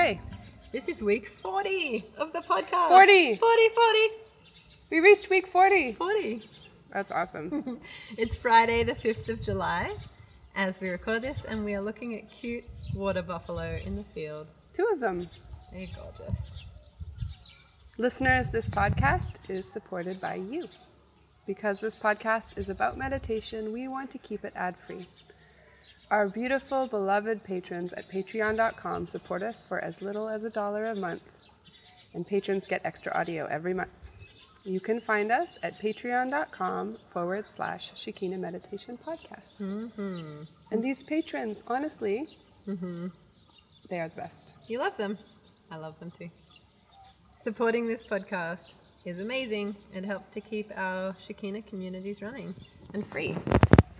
Ray. This is week 40 of the podcast. 40. 40, 40, We reached week 40. 40. That's awesome. It's Friday, the 5th of July, as we record this, and we are looking at cute water buffalo in the field. Two of them. They're gorgeous. Listeners, this podcast is supported by you. Because this podcast is about meditation, we want to keep it ad free. Our beautiful, beloved patrons at patreon.com support us for as little as a dollar a month, and patrons get extra audio every month. You can find us at patreon.com forward slash Shekinah Meditation Podcast. Mm-hmm. And these patrons, honestly, mm-hmm. they are the best. You love them. I love them too. Supporting this podcast is amazing. It helps to keep our Shekinah communities running and free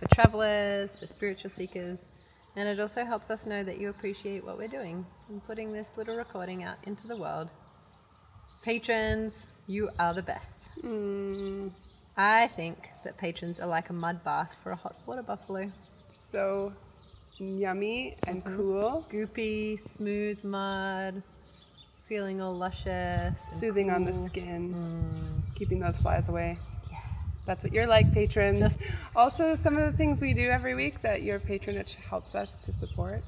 for travelers, for spiritual seekers, and it also helps us know that you appreciate what we're doing and putting this little recording out into the world. Patrons, you are the best. Mm. I think that patrons are like a mud bath for a hot water buffalo. So yummy and mm-hmm. cool. Goopy, smooth mud, feeling all luscious. soothing on the cool. skin, mm. keeping those flies away. That's what you're like, patrons. Just- also, some of the things we do every week that your patronage helps us to support.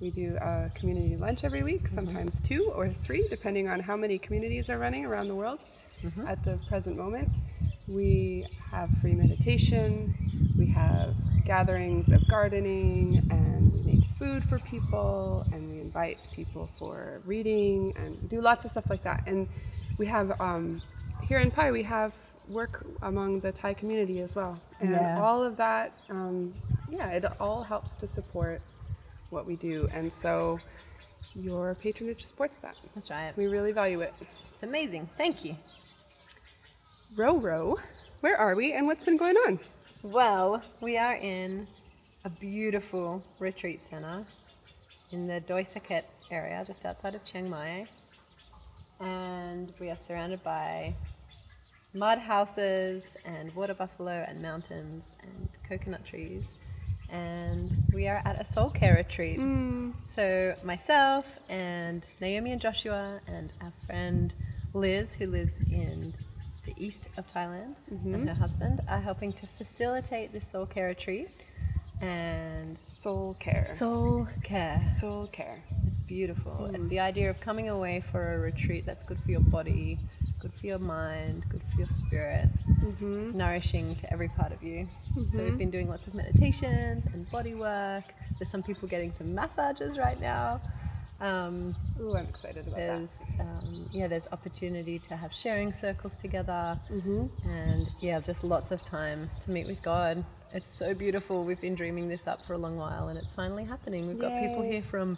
We do a community lunch every week, sometimes two or three, depending on how many communities are running around the world at the present moment. We have free meditation, we have gatherings of gardening, and we make food for people, and we invite people for reading, and do lots of stuff like that. And we have um, here in Pai, we have work among the Thai community as well, and Yeah. all of that, um, yeah, it all helps to support what we do, and so your patronage supports that. That's right. We really value it. It's amazing. Thank you. Row row, where are we, and what's been going on? Well, we are in a beautiful retreat center in the Doi Saket area, just outside of Chiang Mai. And we are surrounded by mud houses and water buffalo and mountains and coconut trees. And we are at a soul care retreat. Mm. So, myself and Naomi and Joshua and our friend Liz, who lives in the east of Thailand, and mm-hmm. her husband are helping to facilitate this soul care retreat. And Soul care. soul care. Soul care. It's beautiful. It's mm. the idea of coming away for a retreat that's good for your body, good for your mind, good for your spirit, nourishing to every part of you. So we've been doing lots of meditations and body work. There's some people getting some massages right now. Um, Ooh, I'm excited about that. there's um, yeah, there's opportunity to have sharing circles together, and yeah, just lots of time to meet with God. It's so beautiful. We've been dreaming this up for a long while, and it's finally happening. We've got people here from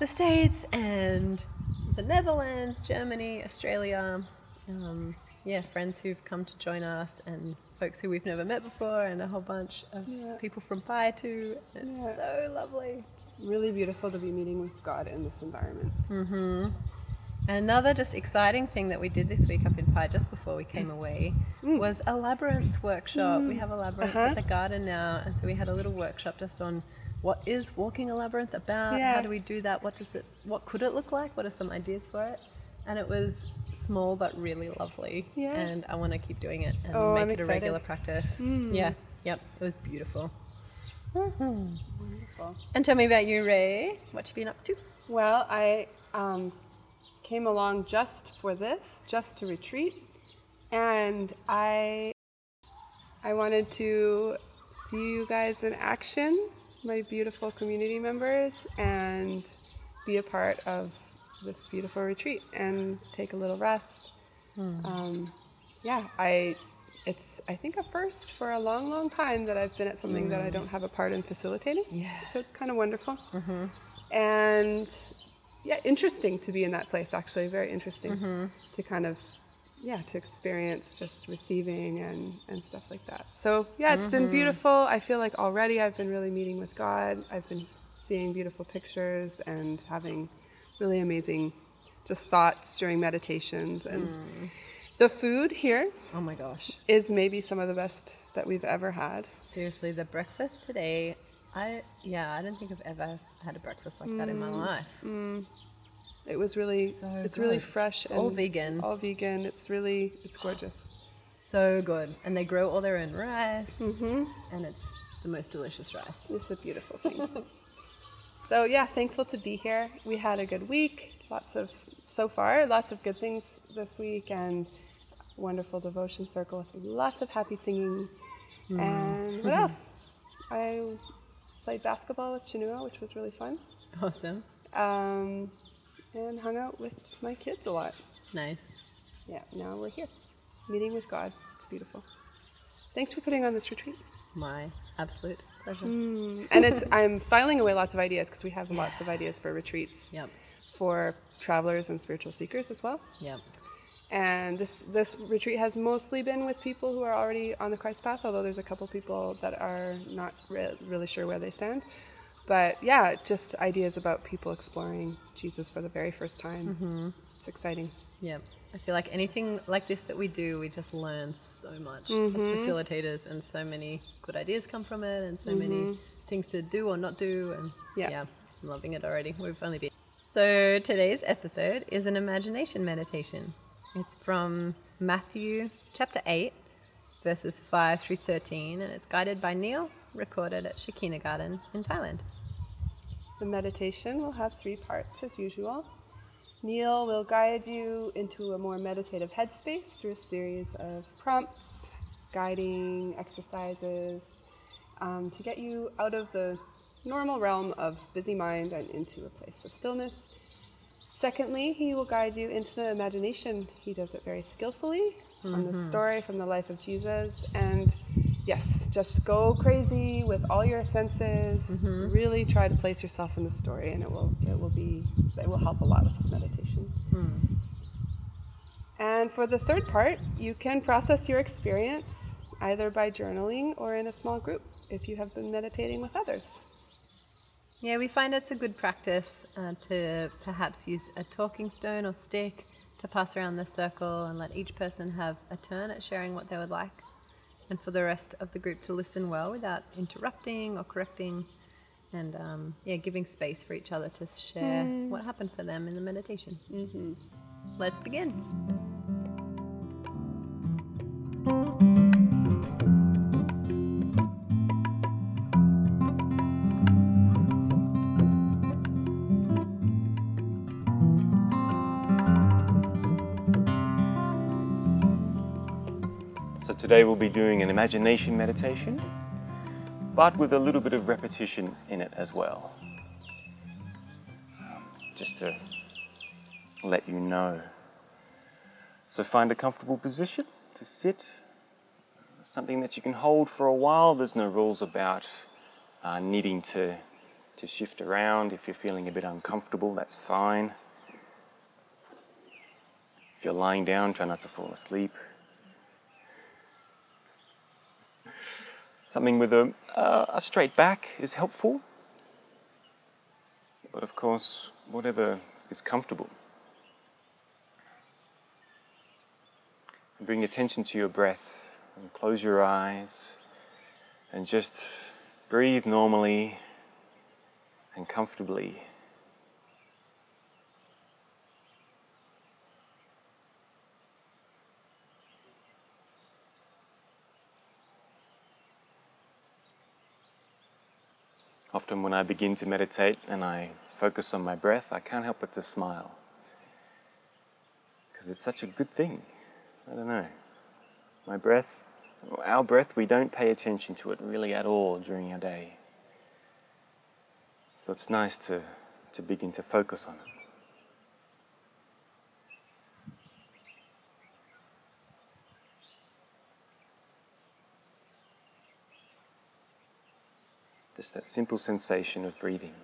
the states and the Netherlands, Germany, Australia. Um, yeah, friends who've come to join us, and folks who we've never met before, and a whole bunch of Yeah. people from Pai too. It's Yeah. so lovely. It's really beautiful to be meeting with God in this environment. And another just exciting thing that we did this week up in Pai just before we came away was a labyrinth workshop. We have a labyrinth Uh-huh. at the garden now, and so we had a little workshop just on what is walking a labyrinth about, Yeah. how do we do that, what does it what could it look like, what are some ideas for it? And it was small but really lovely. Yeah. And I want to keep doing it and Oh, make I'm it a regular practice. Yeah. Yep. It was beautiful. Wonderful. And tell me about you, Ray. What you been up to? Well, I um, came along just for this, just to retreat, and I I wanted to see you guys in action, my beautiful community members, and be a part of this beautiful retreat and take a little rest. Hmm. Um, yeah, I it's I think a first for a long, long time that I've been at something that I hmm. don't have a part in facilitating. Yeah. So it's kind of wonderful. Mm-hmm. And yeah, interesting to be in that place. Actually, very interesting mm-hmm. to kind of yeah to experience just receiving and and stuff like that. So yeah, it's been mm-hmm. beautiful. I feel like already I've been really meeting with God. I've been seeing beautiful pictures and having really amazing just thoughts during meditations and. Mm. The food here Oh my gosh. is maybe some of the best that we've ever had. Seriously, the breakfast today, I yeah, I don't think I've ever had a breakfast like that in my mm. life. Mm. It was really, So it's really fresh. It's all and vegan. All vegan. It's really, it's gorgeous. So good. And they grow all their own rice. Mm-hmm. And it's the most delicious rice. It's a beautiful thing. so yeah, thankful to be here. We had a good week. Lots of, so far, lots of good things this week and wonderful devotion circles. Lots of happy singing. And what else? I played basketball with Chinua, which was really fun. Awesome. Um, and hung out with my kids a lot. Nice. Yeah, now we're here, meeting with God. It's beautiful. Thanks for putting on this retreat. My absolute pleasure. Mm, and it's I'm filing away lots of ideas because we have lots of ideas for retreats Yep. for travelers and spiritual seekers as well. Yep. And this this retreat has mostly been with people who are already on the Christ path, although there's a couple people that are not re- really sure where they stand. But yeah, just ideas about people exploring Jesus for the very first time. Mm-hmm. It's exciting. Yeah. I feel like anything like this that we do, we just learn so much as mm-hmm. facilitators, and so many good ideas come from it, and so many mm-hmm. things to do or not do. And Yeah. yeah, I'm loving it already. We've only been. So today's episode is an imagination meditation. It's from Matthew chapter 8, verses 5 through 13, and it's guided by Neil, recorded at Shekinah Garden in Thailand. The meditation will have three parts as usual. Neil will guide you into a more meditative headspace through a series of prompts, guiding exercises um, to get you out of the normal realm of busy mind and into a place of stillness. Secondly, he will guide you into the imagination. He does it very skillfully on the story from the life of Jesus. And yes, just go crazy with all your senses. Really try to place yourself in the story, and it will it will be it will help a lot with this meditation. And for the third part, you can process your experience either by journaling or in a small group if you have been meditating with others. Yeah, we find it's a good practice uh, to perhaps use a talking stone or stick to pass around the circle and let each person have a turn at sharing what they would like, and for the rest of the group to listen well without interrupting or correcting, and um, yeah, giving space for each other to share what happened for them in the meditation. Mm-hmm. Let's begin. Today we'll be doing an imagination meditation, but with a little bit of repetition in it as well. Um, Just to let you know. So find a comfortable position to sit, something that you can hold for a while. There's no rules about uh, needing to, to shift around. If you're feeling a bit uncomfortable, that's fine. If you're lying down, try not to fall asleep. Something with a, uh, a straight back is helpful. But of course, whatever is comfortable. And bring attention to your breath and close your eyes and just breathe normally and comfortably. Often, when I begin to meditate and I focus on my breath, I can't help but to smile. Because it's such a good thing. I don't know. My breath, our breath, we don't pay attention to it really at all during our day. So it's nice to, to begin to focus on it. Just that simple sensation of breathing.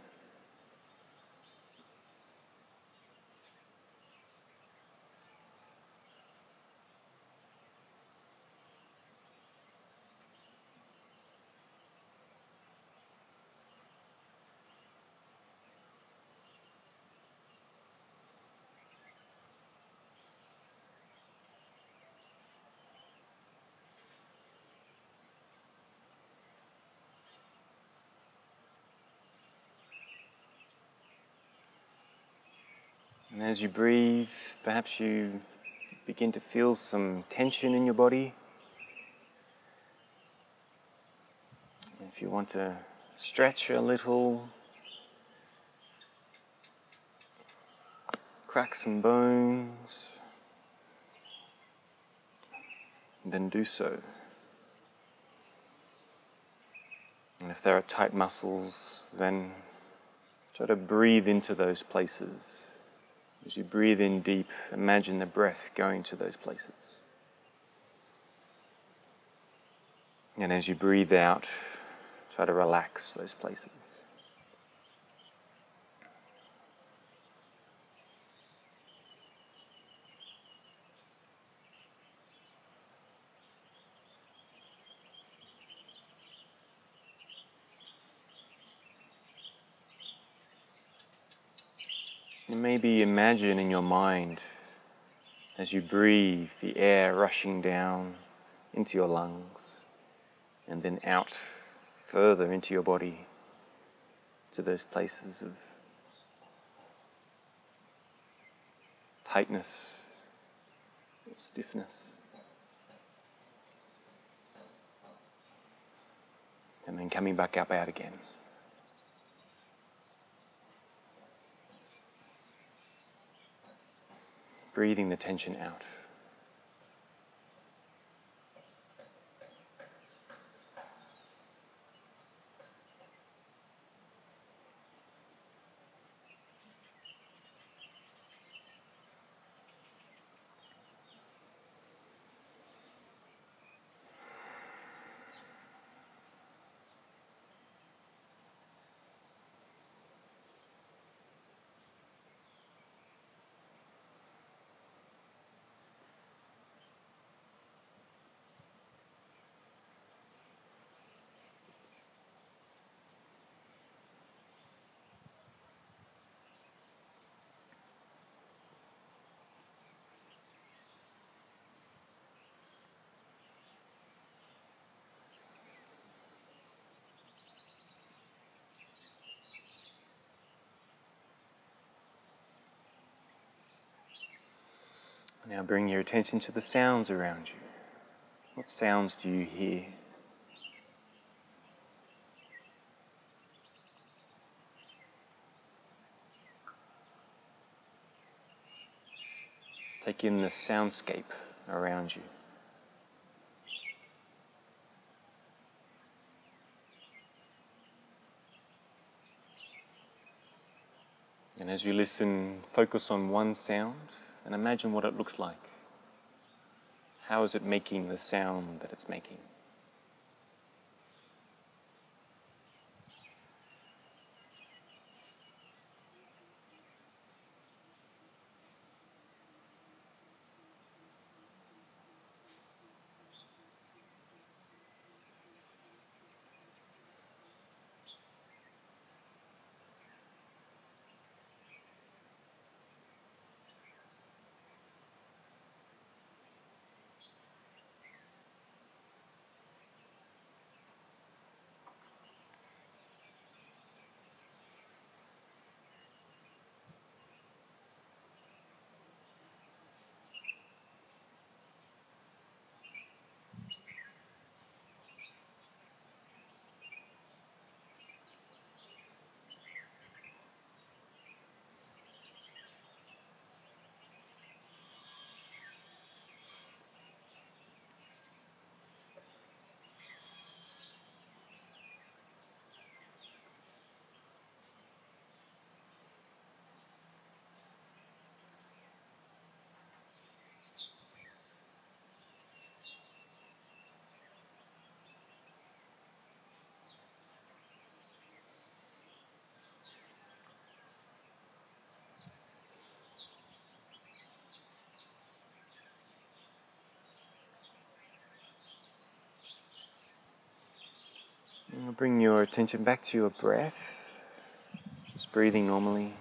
As you breathe, perhaps you begin to feel some tension in your body. If you want to stretch a little, crack some bones, then do so. And if there are tight muscles, then try to breathe into those places. As you breathe in deep, imagine the breath going to those places. And as you breathe out, try to relax those places. And maybe imagine in your mind as you breathe the air rushing down into your lungs and then out further into your body to those places of tightness, stiffness. And then coming back up out again. Breathing the tension out. Now bring your attention to the sounds around you. What sounds do you hear? Take in the soundscape around you. And as you listen, focus on one sound and imagine what it looks like. How is it making the sound that it's making? Bring your attention back to your breath, just breathing normally.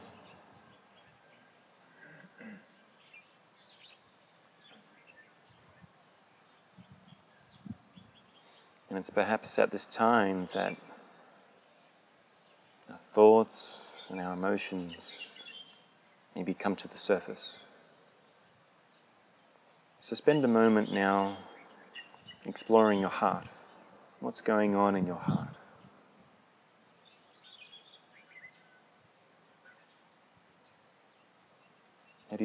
And it's perhaps at this time that our thoughts and our emotions maybe come to the surface. So spend a moment now exploring your heart. What's going on in your heart?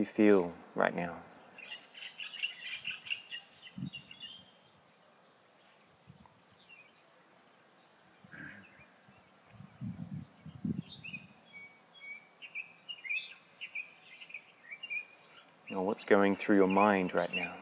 You feel right now? Or what's going through your mind right now?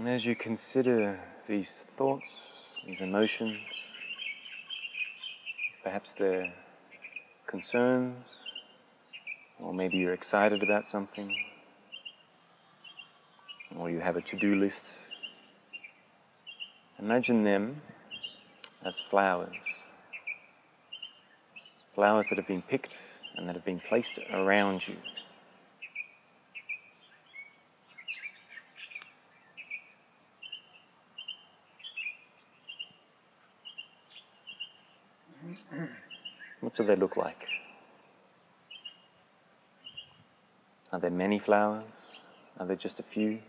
And as you consider these thoughts, these emotions, perhaps they're concerns, or maybe you're excited about something, or you have a to do list, imagine them as flowers. Flowers that have been picked and that have been placed around you. What do they look like? Are there many flowers? Are there just a few?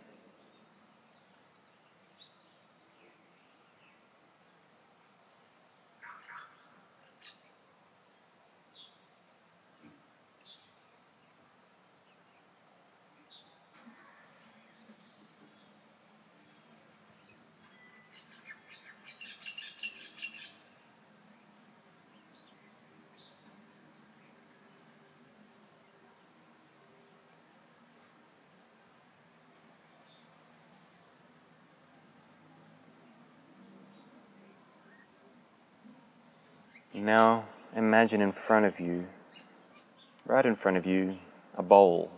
Now imagine in front of you, right in front of you, a bowl,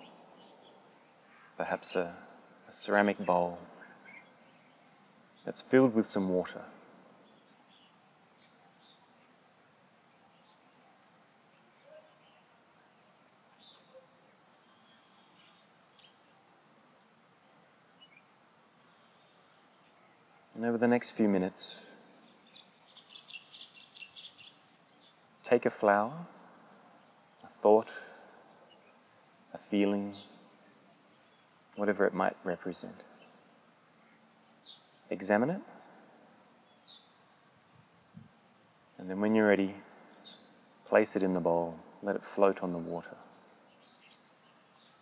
perhaps a, a ceramic bowl that's filled with some water. And over the next few minutes, take a flower, a thought, a feeling, whatever it might represent. Examine it. And then when you're ready, place it in the bowl. Let it float on the water.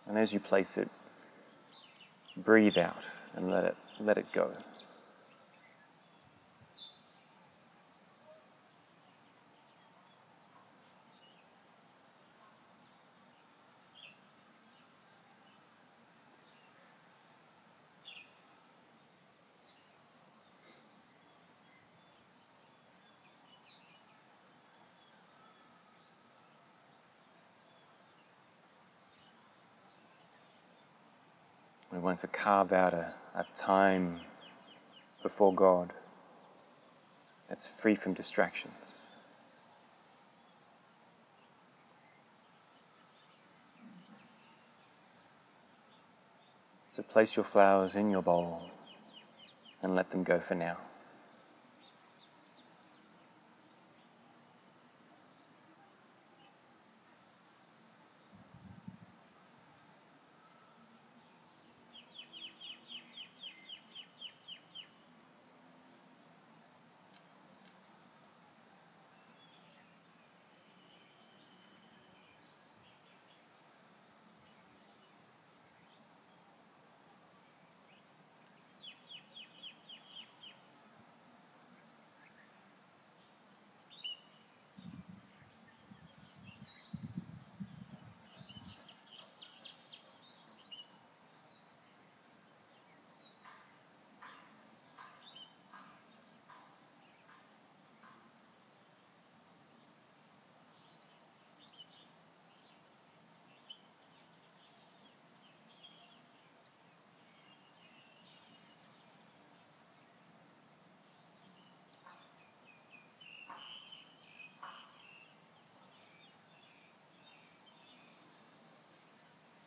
And as you place it, breathe out and let it, let it go. To carve out a, a time before God that's free from distractions. So place your flowers in your bowl and let them go for now.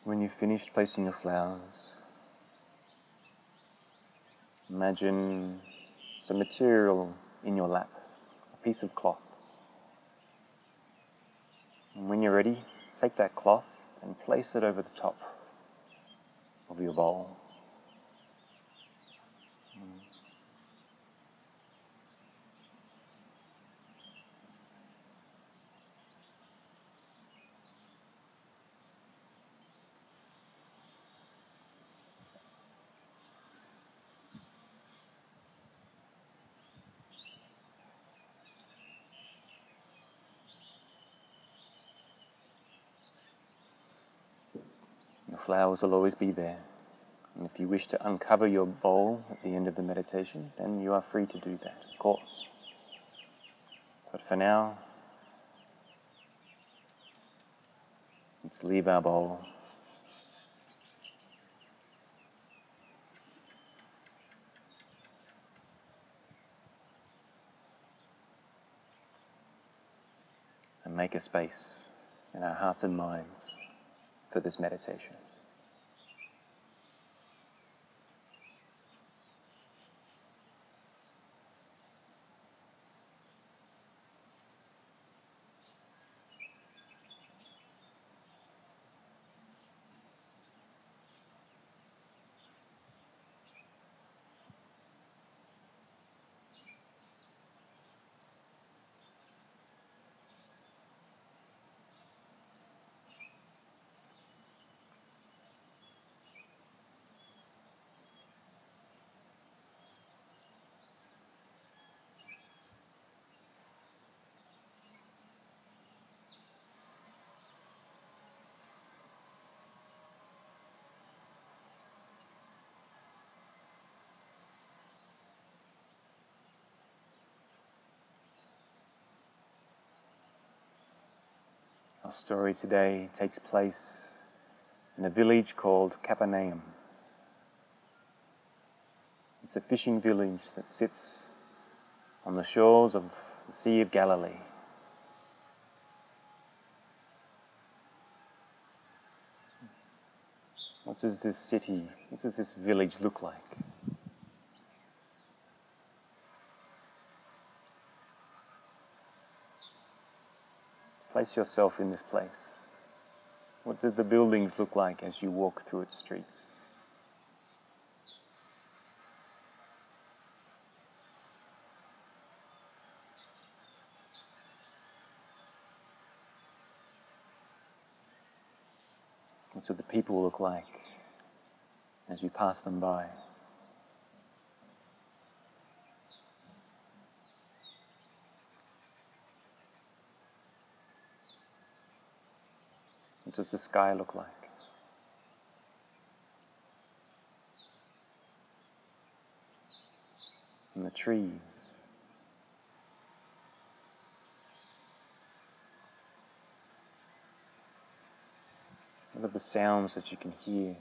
When you've finished placing your flowers, imagine some material in your lap, a piece of cloth. And when you're ready, take that cloth and place it over the top of your bowl. Flowers will always be there. And if you wish to uncover your bowl at the end of the meditation, then you are free to do that, of course. But for now, let's leave our bowl. And make a space in our hearts and minds for this meditation. Our story today takes place in a village called Capernaum. It's a fishing village that sits on the shores of the Sea of Galilee. What does this city, what does this village look like? Yourself in this place. What do the buildings look like as you walk through its streets? What do the people look like as you pass them by? What does the sky look like? And the trees. What are the sounds that you can hear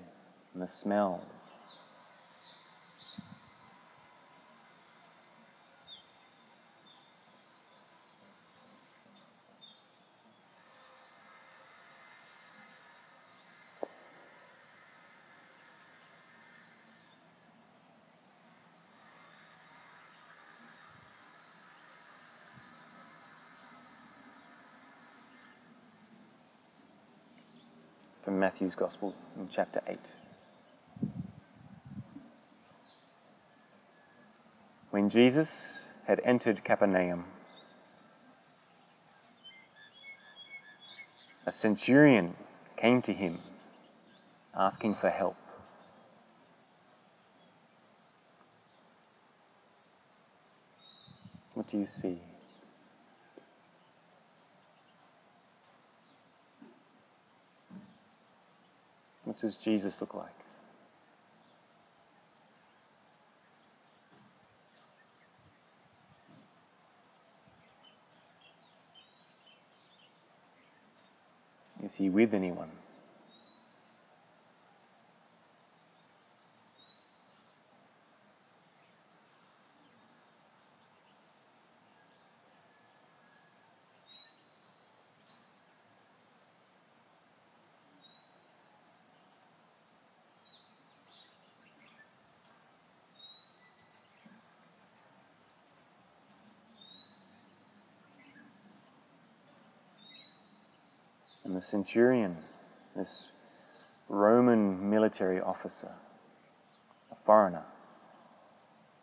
and the smells? Matthew's Gospel in chapter 8. When Jesus had entered Capernaum, a centurion came to him asking for help. What do you see? What does Jesus look like? Is he with anyone? Centurion, this Roman military officer, a foreigner,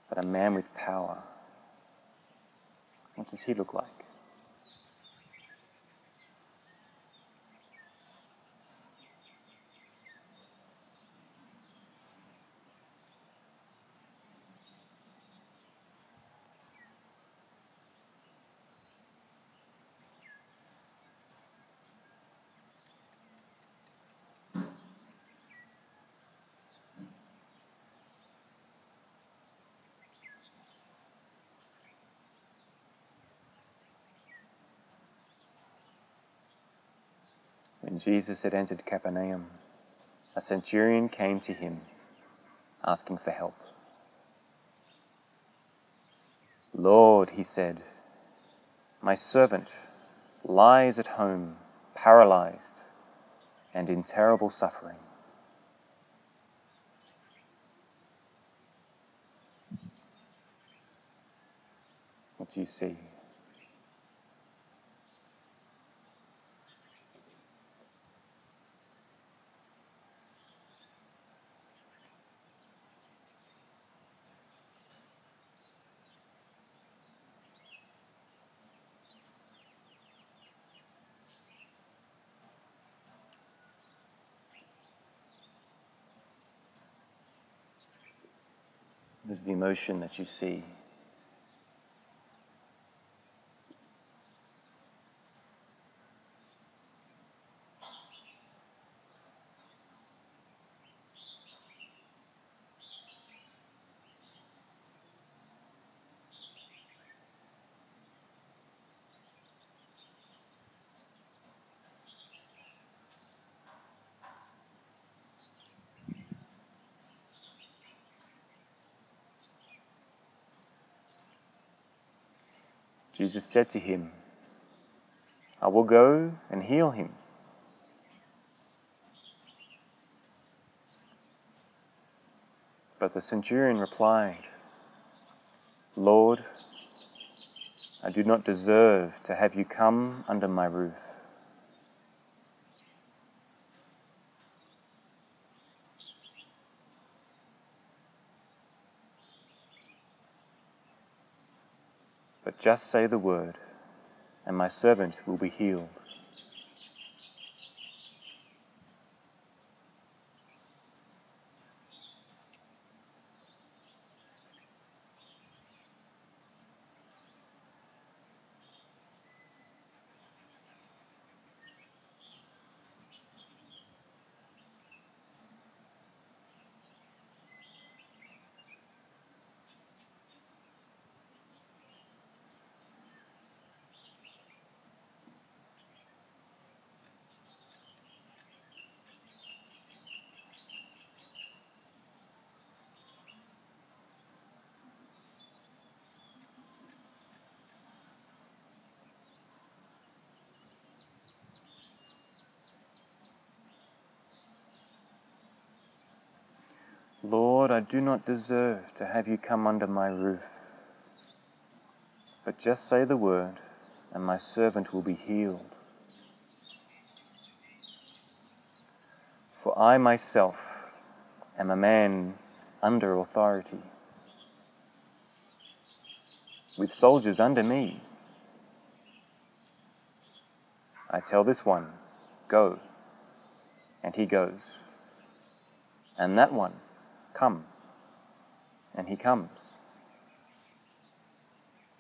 but a man with power. What does he look like? When Jesus had entered Capernaum, a centurion came to him asking for help. Lord, he said, my servant lies at home, paralyzed and in terrible suffering. What do you see? Is the emotion that you see? Jesus said to him, I will go and heal him. But the centurion replied, Lord, I do not deserve to have you come under my roof. But just say the word, and my servant will be healed. Lord, I do not deserve to have you come under my roof. But just say the word, and my servant will be healed. For I myself am a man under authority, with soldiers under me. I tell this one, Go, and he goes. And that one, Come. And he comes.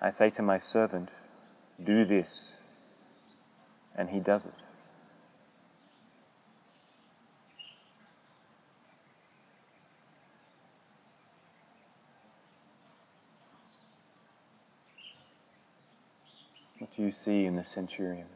I say to my servant, Do this. And he does it. What do you see in the centurion?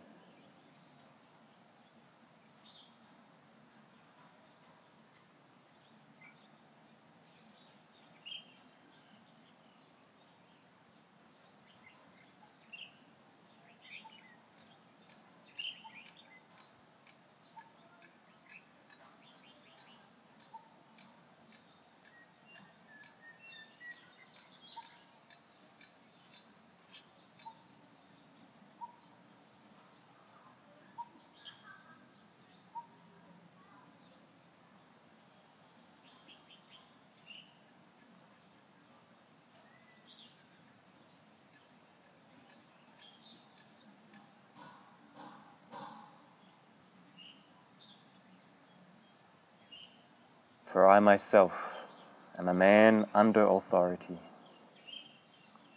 For I myself am a man under authority,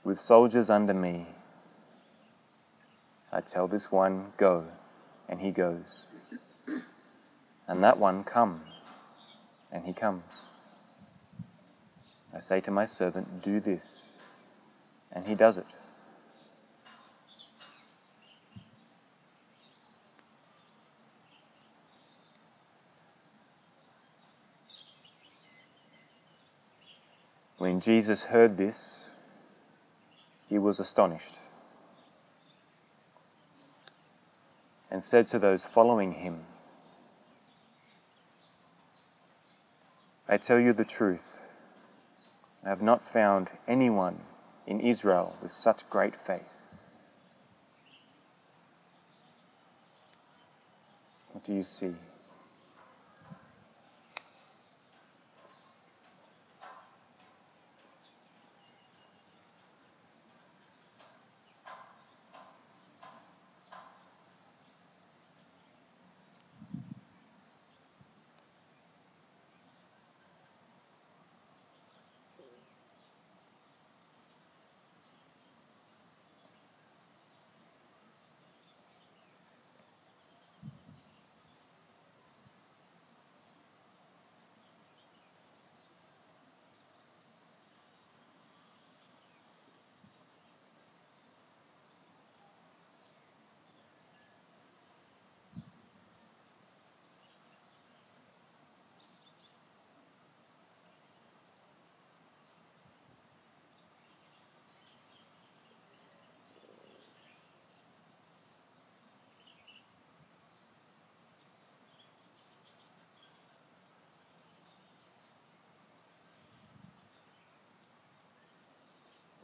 with soldiers under me. I tell this one, Go, and he goes, and that one, Come, and he comes. I say to my servant, Do this, and he does it. When Jesus heard this, he was astonished and said to those following him, I tell you the truth, I have not found anyone in Israel with such great faith. What do you see?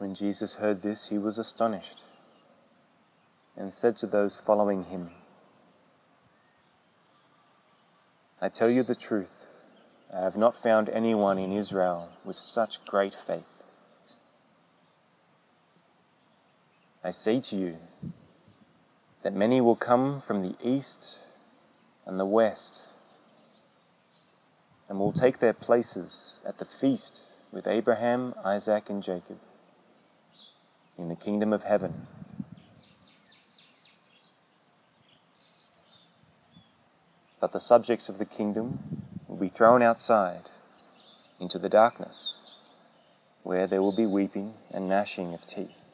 When Jesus heard this, he was astonished and said to those following him, I tell you the truth, I have not found anyone in Israel with such great faith. I say to you that many will come from the east and the west and will take their places at the feast with Abraham, Isaac, and Jacob in the kingdom of heaven. But the subjects of the kingdom will be thrown outside into the darkness, where there will be weeping and gnashing of teeth.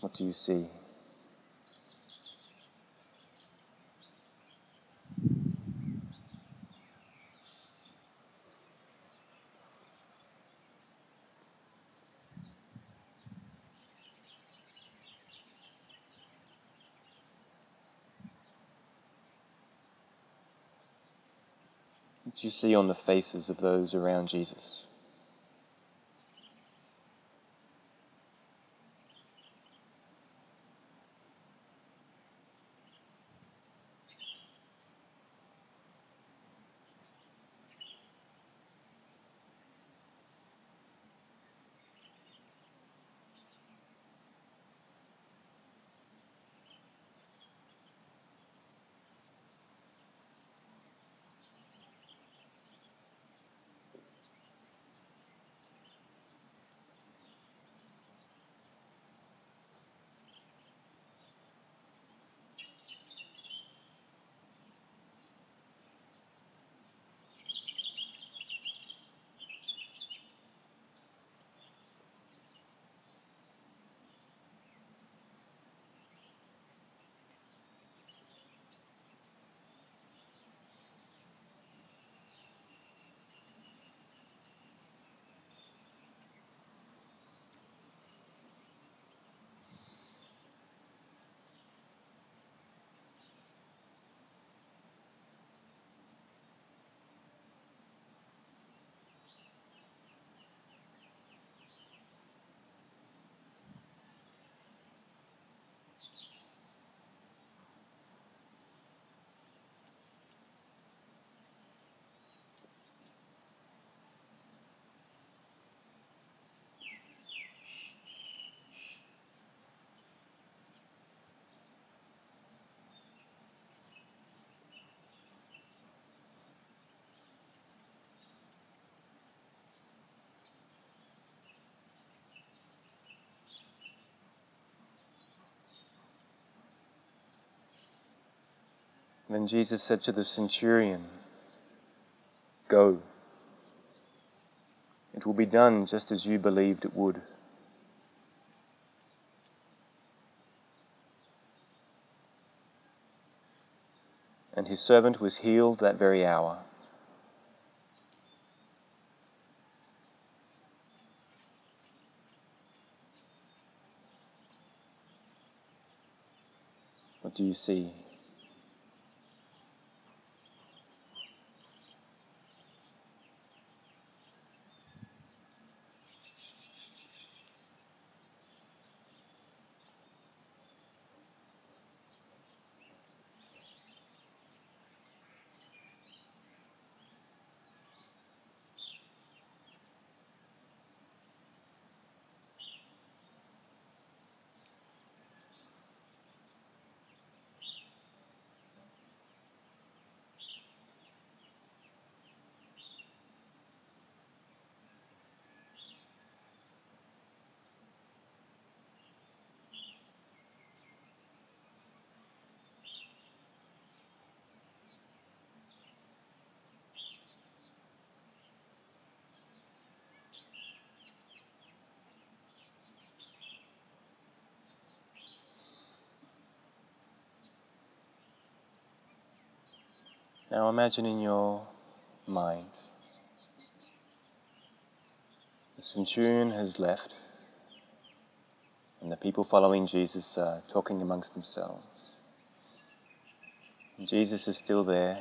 What do you see? What you see on the faces of those around Jesus? Then Jesus said to the centurion, Go. It will be done just as you believed it would. And his servant was healed that very hour. What do you see? Now imagine in your mind the centurion has left and the people following Jesus are talking amongst themselves. And Jesus is still there,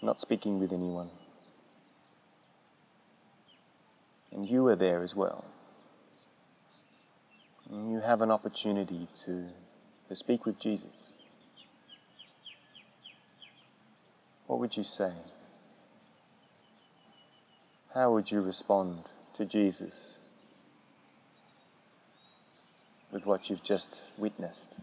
not speaking with anyone. And you are there as well. And you have an opportunity to, to speak with Jesus. What would you say? How would you respond to Jesus with what you've just witnessed?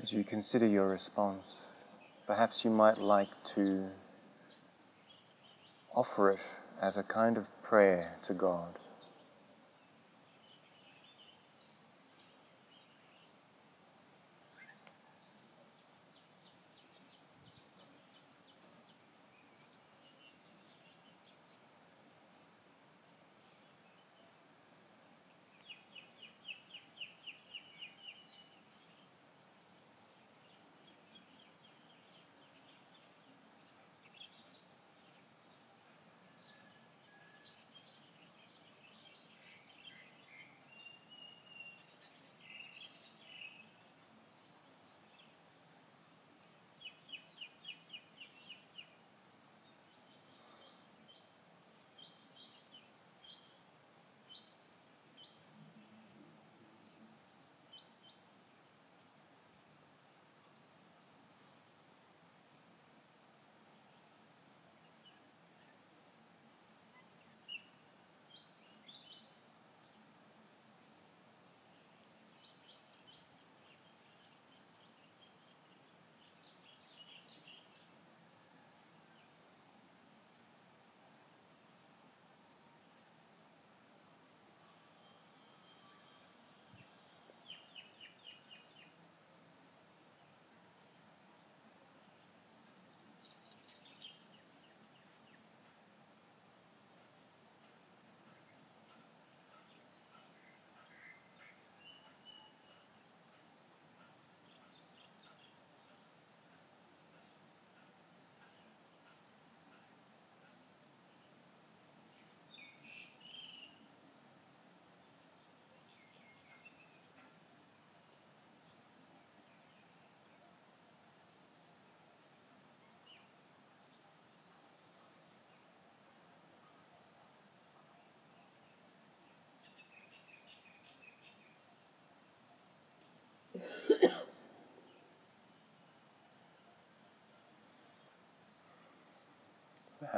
As you consider your response, perhaps you might like to offer it as a kind of prayer to God.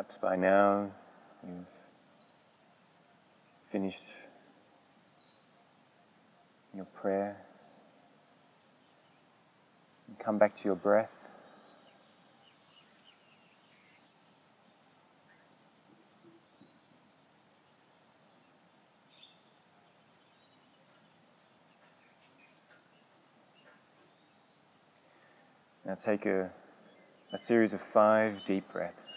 Perhaps by now you've finished your prayer. And come back to your breath. Now take a, a series of five deep breaths.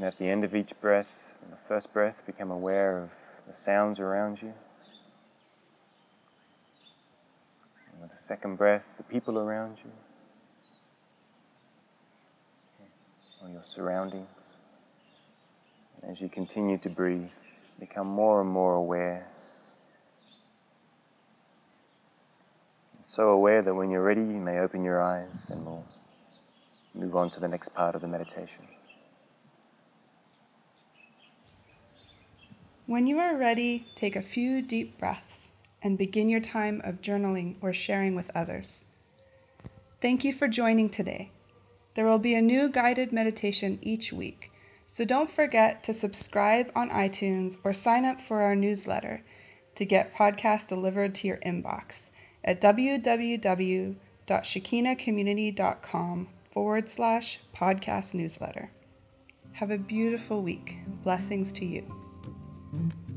And at the end of each breath, the first breath, become aware of the sounds around you. And with the second breath, the people around you, or your surroundings. And as you continue to breathe, become more and more aware. So aware that when you're ready, you may open your eyes and we'll move on to the next part of the meditation. When you are ready, take a few deep breaths and begin your time of journaling or sharing with others. Thank you for joining today. There will be a new guided meditation each week, so don't forget to subscribe on iTunes or sign up for our newsletter to get podcasts delivered to your inbox at www.shekinahcommunity.com forward slash podcast newsletter. Have a beautiful week. Blessings to you. Mm-hmm.